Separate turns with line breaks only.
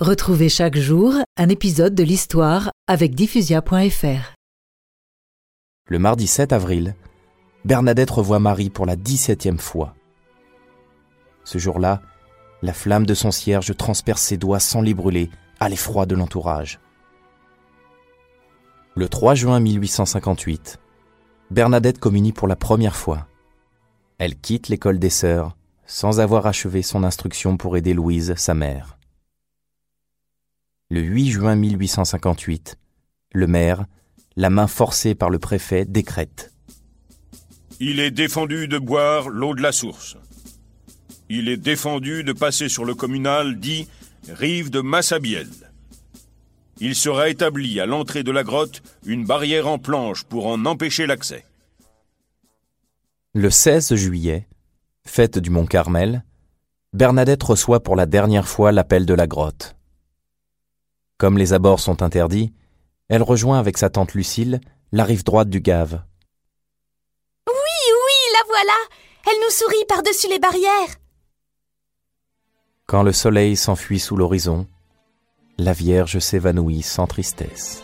Retrouvez chaque jour un épisode de l'histoire avec diffusia.fr.
Le mardi 7 avril, Bernadette revoit Marie pour la dix-septième fois. Ce jour-là, la flamme de son cierge transperce ses doigts sans les brûler, à l'effroi de l'entourage. Le 3 juin 1858, Bernadette communie pour la première fois. Elle quitte l'école des sœurs sans avoir achevé son instruction pour aider Louise, sa mère. Le 8 juin 1858, le maire, la main forcée par le préfet, décrète.
Il est défendu de boire l'eau de la source. Il est défendu de passer sur le communal dit rive de Massabielle. Il sera établi à l'entrée de la grotte une barrière en planche pour en empêcher l'accès.
Le 16 juillet, fête du Mont Carmel, Bernadette reçoit pour la dernière fois l'appel de la grotte. Comme les abords sont interdits, elle rejoint avec sa tante Lucille la rive droite du Gave.
Oui, oui, la voilà Elle nous sourit par-dessus les barrières
Quand le soleil s'enfuit sous l'horizon, la Vierge s'évanouit sans tristesse.